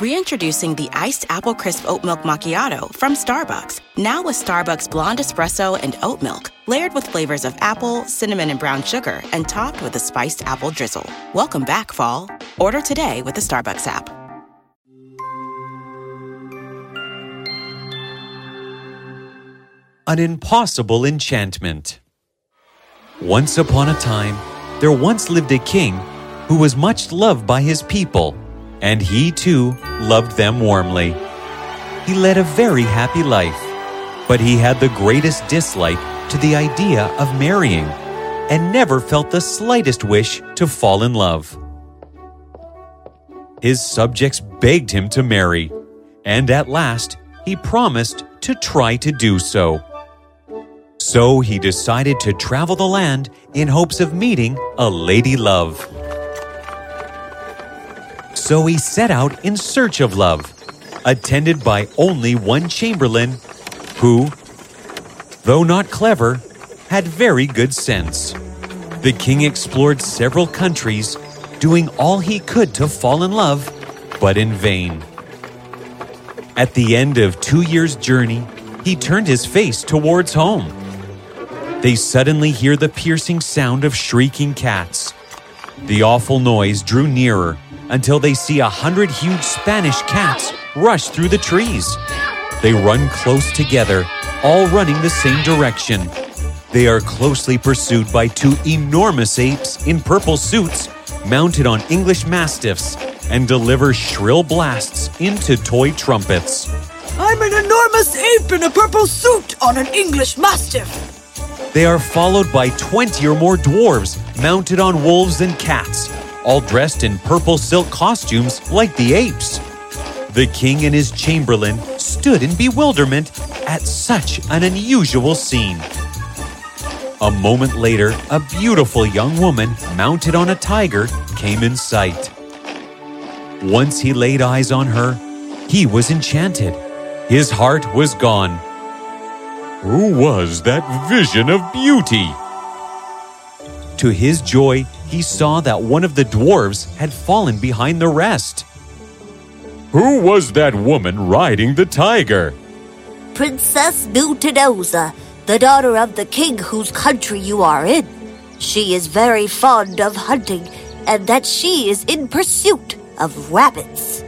Reintroducing the iced apple crisp oat milk macchiato from Starbucks. Now with Starbucks blonde espresso and oat milk, layered with flavors of apple, cinnamon, and brown sugar, and topped with a spiced apple drizzle. Welcome back, fall. Order today with the Starbucks app. An impossible enchantment. Once upon a time, there once lived a king who was much loved by his people and he too loved them warmly. He led a very happy life, but he had the greatest dislike to the idea of marrying and never felt the slightest wish to fall in love. His subjects begged him to marry, and at last he promised to try to do so. So he decided to travel the land in hopes of meeting a lady love. So he set out in search of love, attended by only one chamberlain who, though not clever, had very good sense. The king explored several countries, doing all he could to fall in love, but in vain. At the end of two years' journey, he turned his face towards home. They suddenly hear the piercing sound of shrieking cats. The awful noise drew nearer until they see a hundred huge Spanish cats rush through the trees. They run close together, all running the same direction. They are closely pursued by two enormous apes in purple suits, mounted on English mastiffs, and deliver shrill blasts into toy trumpets. I'm an enormous ape in a purple suit on an English mastiff. They are followed by 20 or more dwarves mounted on wolves and cats, all dressed in purple silk costumes like the apes. The king and his chamberlain stood in bewilderment at such an unusual scene. A moment later, a beautiful young woman mounted on a tiger came in sight. Once he laid eyes on her, he was enchanted. His heart was gone. Who was that vision of beauty? To his joy, he saw that one of the dwarves had fallen behind the rest. Who was that woman riding the tiger? Princess Mutinosa, the daughter of the king whose country you are in. She is very fond of hunting, and that she is in pursuit of rabbits.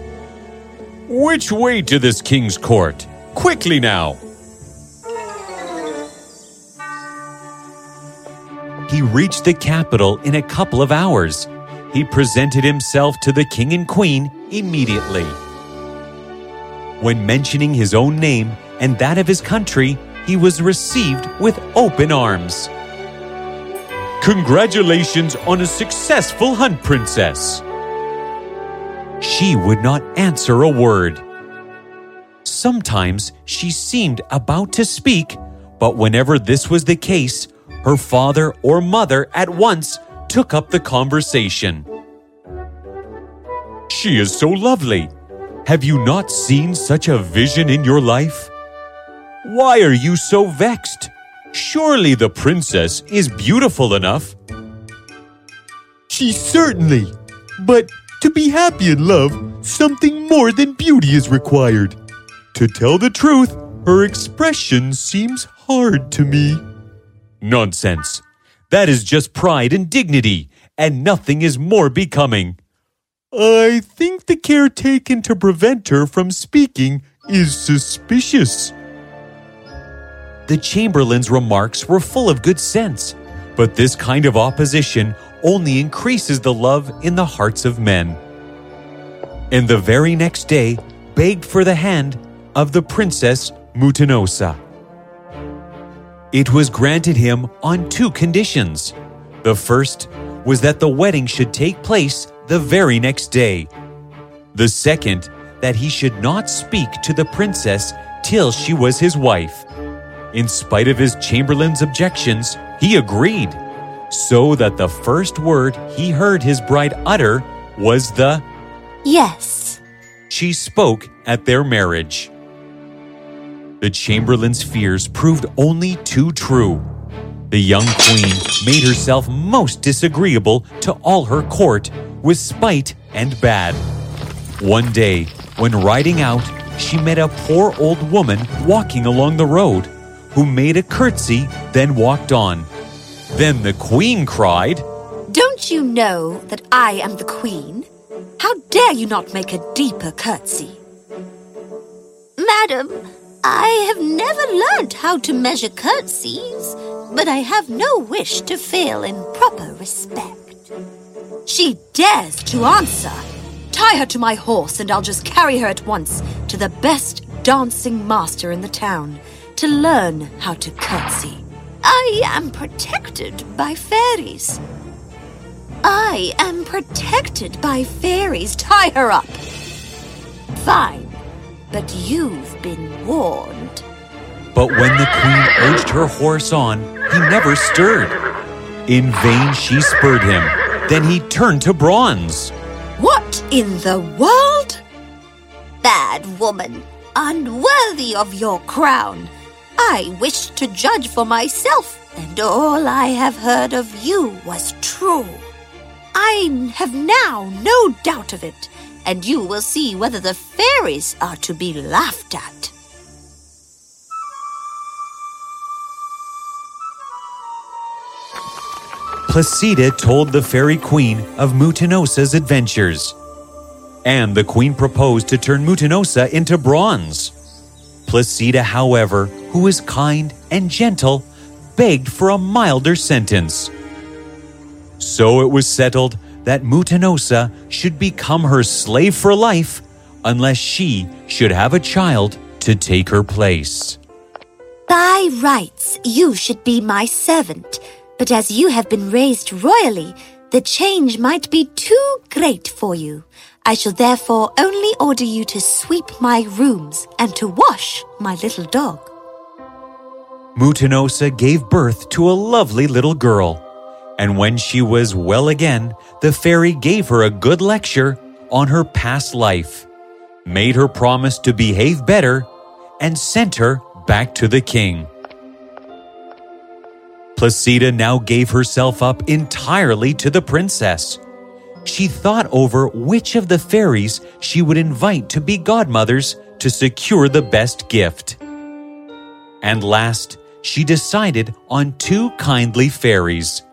Which way to this king's court? Quickly now! He reached the capital in a couple of hours. He presented himself to the king and queen immediately. When mentioning his own name and that of his country, he was received with open arms. Congratulations on a successful hunt, princess! She would not answer a word. Sometimes she seemed about to speak, but whenever this was the case, her father or mother at once took up the conversation. She is so lovely. Have you not seen such a vision in your life? Why are you so vexed? Surely the princess is beautiful enough. She certainly. But to be happy in love, something more than beauty is required. To tell the truth, her expression seems hard to me. Nonsense. That is just pride and dignity, and nothing is more becoming. I think the care taken to prevent her from speaking is suspicious. The Chamberlain's remarks were full of good sense, but this kind of opposition only increases the love in the hearts of men. And the very next day begged for the hand of the Princess Mutinosa. It was granted him on two conditions. The first was that the wedding should take place the very next day. The second, that he should not speak to the princess till she was his wife. In spite of his chamberlain's objections, he agreed, so that the first word he heard his bride utter was the Yes. she spoke at their marriage. The chamberlain's fears proved only too true. The young queen made herself most disagreeable to all her court with spite and bad. One day, when riding out, she met a poor old woman walking along the road, who made a curtsy, then walked on. Then the queen cried, Don't you know that I am the queen? How dare you not make a deeper curtsy? Madam, I have never learned how to measure curtsies, but I have no wish to fail in proper respect. She dares to answer. Tie her to my horse, and I'll just carry her at once to the best dancing master in the town to learn how to curtsy. I am protected by fairies. I am protected by fairies. Tie her up. Fine, but you've been warned. But when the queen urged her horse on, he never stirred. In vain she spurred him. Then he turned to bronze. What in the world? Bad woman, unworthy of your crown. I wished to judge for myself, and all I have heard of you was true. I have now no doubt of it, and you will see whether the fairies are to be laughed at. Placida told the fairy queen of Mutinosa's adventures. And the queen proposed to turn Mutinosa into bronze. Placida, however, who was kind and gentle, begged for a milder sentence. So it was settled that Mutinosa should become her slave for life unless she should have a child to take her place. By rights, you should be my servant, but as you have been raised royally, the change might be too great for you. I shall therefore only order you to sweep my rooms and to wash my little dog. Mutinosa gave birth to a lovely little girl. And when she was well again, the fairy gave her a good lecture on her past life, made her promise to behave better, and sent her back to the king. Placida now gave herself up entirely to the princess. She thought over which of the fairies she would invite to be godmothers to secure the best gift. And last, she decided on two kindly fairies.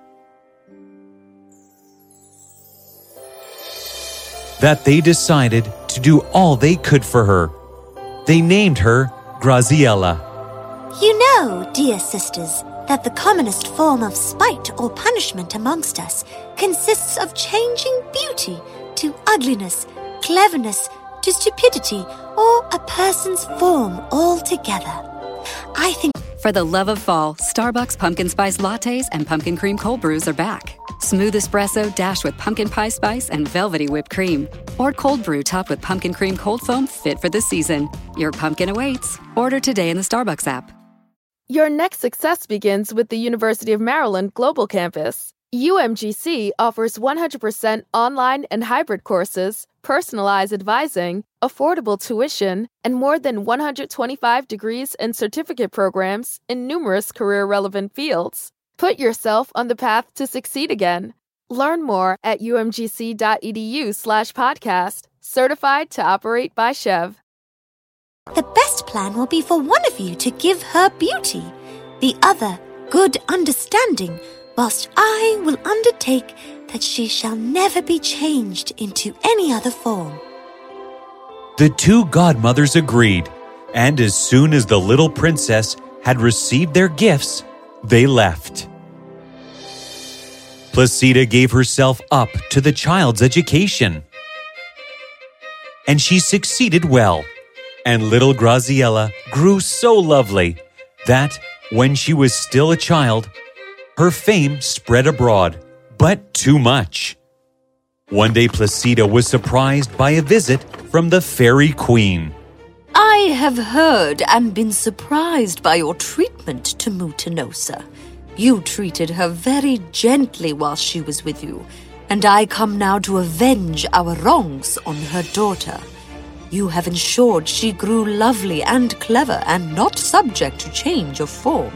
That they decided to do all they could for her. They named her Graziella. You know, dear sisters, that the commonest form of spite or punishment amongst us consists of changing beauty to ugliness, cleverness to stupidity, or a person's form altogether. I think For the love of fall, Starbucks pumpkin spice lattes and pumpkin cream cold brews are back. Smooth espresso dashed with pumpkin pie spice and velvety whipped cream. Or cold brew topped with pumpkin cream cold foam fit for the season. Your pumpkin awaits. Order today in the Starbucks app. Your next success begins with the University of Maryland Global Campus. UMGC offers 100% online and hybrid courses, personalized advising, affordable tuition, and more than 125 degrees and certificate programs in numerous career relevant fields. Put yourself on the path to succeed again. Learn more at umgc.edu/slash podcast, certified to operate by SCHEV. the best plan will be for one of you to give her beauty, the other good understanding, whilst I will undertake that she shall never be changed into any other form. The two godmothers agreed, and as soon as the little princess had received their gifts, they left. Placida gave herself up to the child's education. And she succeeded well. And little Graziella grew so lovely that, when she was still a child, her fame spread abroad, but too much. One day, Placida was surprised by a visit from the Fairy Queen. I have heard and been surprised by your treatment to Mutinosa. You treated her very gently while she was with you, and I come now to avenge our wrongs on her daughter. You have ensured she grew lovely and clever and not subject to change of form.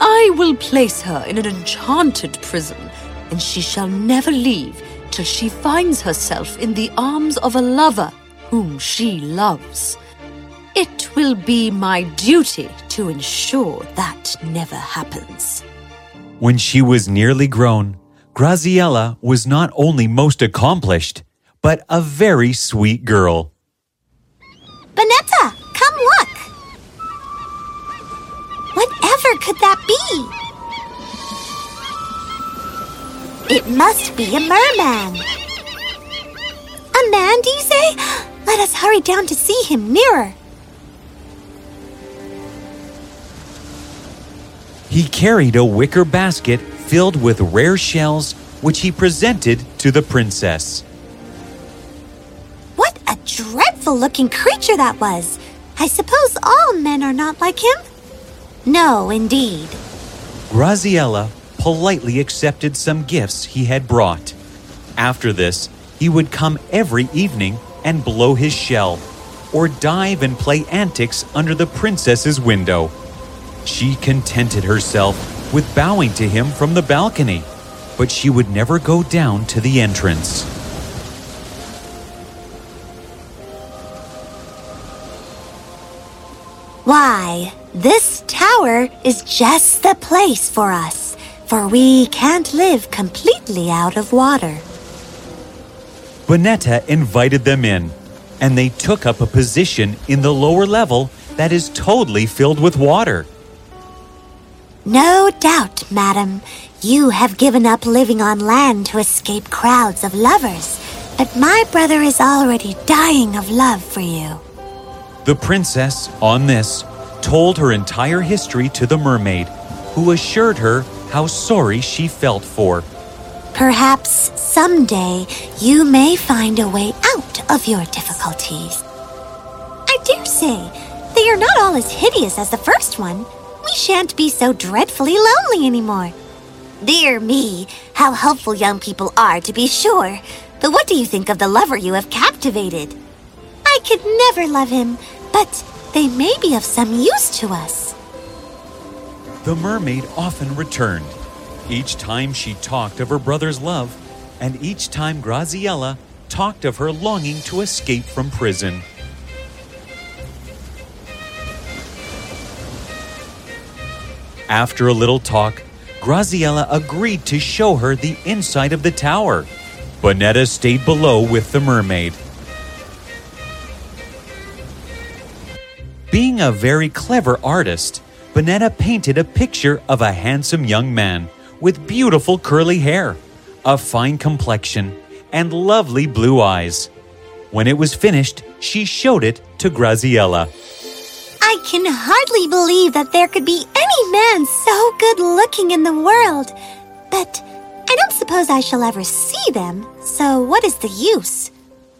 I will place her in an enchanted prison, and she shall never leave till she finds herself in the arms of a lover whom she loves. It will be my duty to ensure that never happens. When she was nearly grown, Graziella was not only most accomplished, but a very sweet girl. Bonetta, come look! Whatever could that It must be a merman. A man, do you say? Let us hurry down to see him nearer. He carried a wicker basket filled with rare shells, which he presented to the princess. What a dreadful looking creature that was! I suppose all men are not like him? No, indeed. Graziella politely accepted some gifts he had brought. After this, he would come every evening and blow his shell, or dive and play antics under the princess's window. She contented herself with bowing to him from the balcony, but she would never go down to the entrance. Why, this tower is just the place for us, for we can't live completely out of water. Bonetta invited them in, and they took up a position in the lower level that is totally filled with water. No doubt, madam, you have given up living on land to escape crowds of lovers, but my brother is already dying of love for you. The princess, on this, told her entire history to the mermaid, who assured her how sorry she felt for. Perhaps someday you may find a way out of your difficulties. I dare say, they are not all as hideous as the first one. We shan't be so dreadfully lonely anymore. Dear me, how helpful young people are, to be sure. But what do you think of the lover you have captivated? I could never love him, but they may be of some use to us. The mermaid often returned, each time she talked of her brother's love, and each time Graziella talked of her longing to escape from prison. After a little talk, Graziella agreed to show her the inside of the tower. Bonetta stayed below with the mermaid. Being a very clever artist, Bonetta painted a picture of a handsome young man with beautiful curly hair, a fine complexion, and lovely blue eyes. When it was finished, she showed it to Graziella. I can hardly believe that there could be any man so good looking in the world. But I don't suppose I shall ever see them, so what is the use?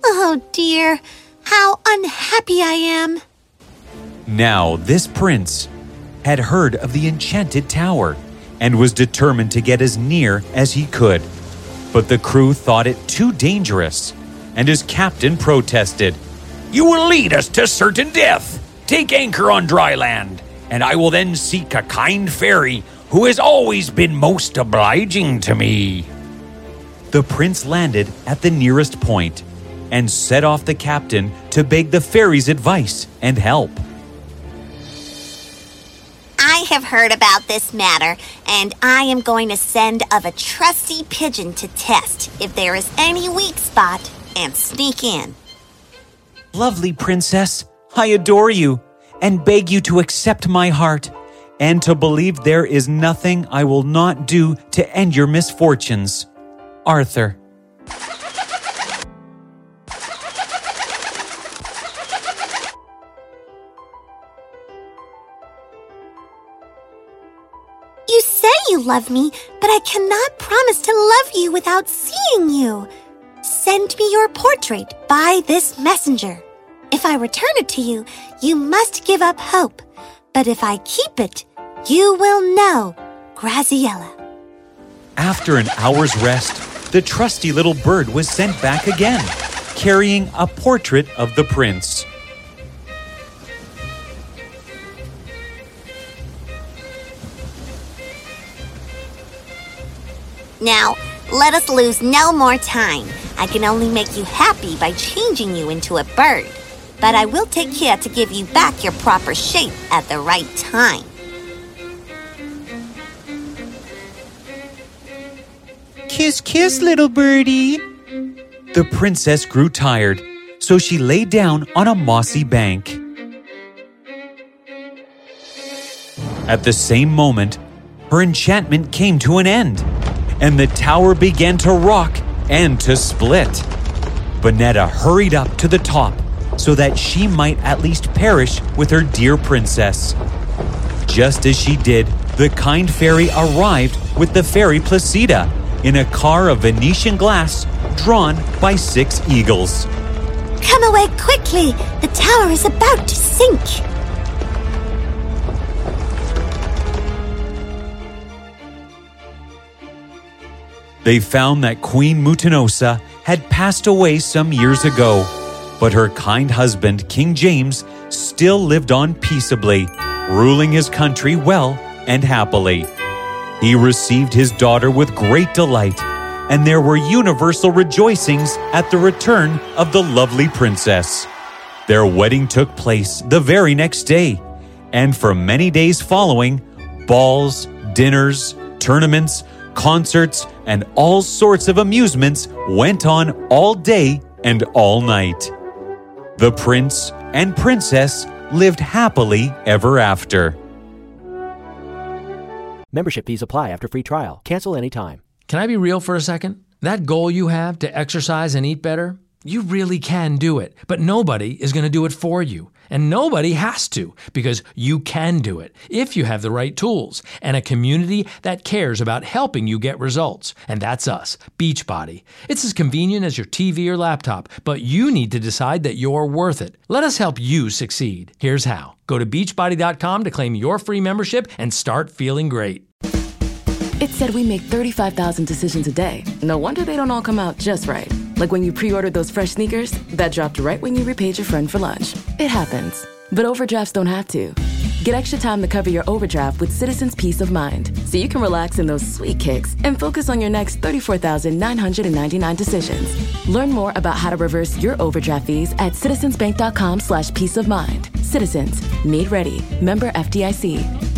Oh dear, how unhappy I am. Now, this prince had heard of the enchanted tower and was determined to get as near as he could. But the crew thought it too dangerous, and his captain protested. You will lead us to certain death. Take anchor on dry land, and I will then seek a kind fairy who has always been most obliging to me. The prince landed at the nearest point and set off the captain to beg the fairy's advice and help. Have heard about this matter, and I am going to send of a trusty pigeon to test if there is any weak spot and sneak in. Lovely princess, I adore you and beg you to accept my heart and to believe there is nothing I will not do to end your misfortunes. Arthur. You love me, but I cannot promise to love you without seeing you. Send me your portrait by this messenger. If I return it to you, you must give up hope. But if I keep it, you will know. Graziella. After an hour's rest, the trusty little bird was sent back again, carrying a portrait of the prince. Now, let us lose no more time. I can only make you happy by changing you into a bird. But I will take care to give you back your proper shape at the right time. Kiss, kiss, little birdie. The princess grew tired, so she lay down on a mossy bank. At the same moment, her enchantment came to an end, and the tower began to rock and to split. Bonetta hurried up to the top so that she might at least perish with her dear princess. Just as she did, the kind fairy arrived with the fairy Placida in a car of Venetian glass drawn by six eagles. Come away quickly! The tower is about to sink! They found that Queen Mutinosa had passed away some years ago, but her kind husband, King James, still lived on peaceably, ruling his country well and happily. He received his daughter with great delight, and there were universal rejoicings at the return of the lovely princess. Their wedding took place the very next day, and for many days following, balls, dinners, tournaments, concerts, and all sorts of amusements went on all day and all night. The prince and princess lived happily ever after. Membership fees apply after free trial. Cancel anytime. Can I be real for a second? That goal you have to exercise and eat better, you really can do it, but nobody is going to do it for you. And nobody has to because you can do it if you have the right tools and a community that cares about helping you get results. And that's us, Beachbody. It's as convenient as your TV or laptop, but you need to decide that you're worth it. Let us help you succeed. Here's how go to beachbody.com to claim your free membership and start feeling great. It said we make 35,000 decisions a day. No wonder they don't all come out just right. Like when you pre ordered those fresh sneakers that dropped right when you repaid your friend for lunch. It happens. But overdrafts don't have to. Get extra time to cover your overdraft with Citizens Peace of Mind so you can relax in those sweet kicks and focus on your next 34,999 decisions. Learn more about how to reverse your overdraft fees at citizensbank.com slash peace of mind. Citizens, made ready. Member FDIC.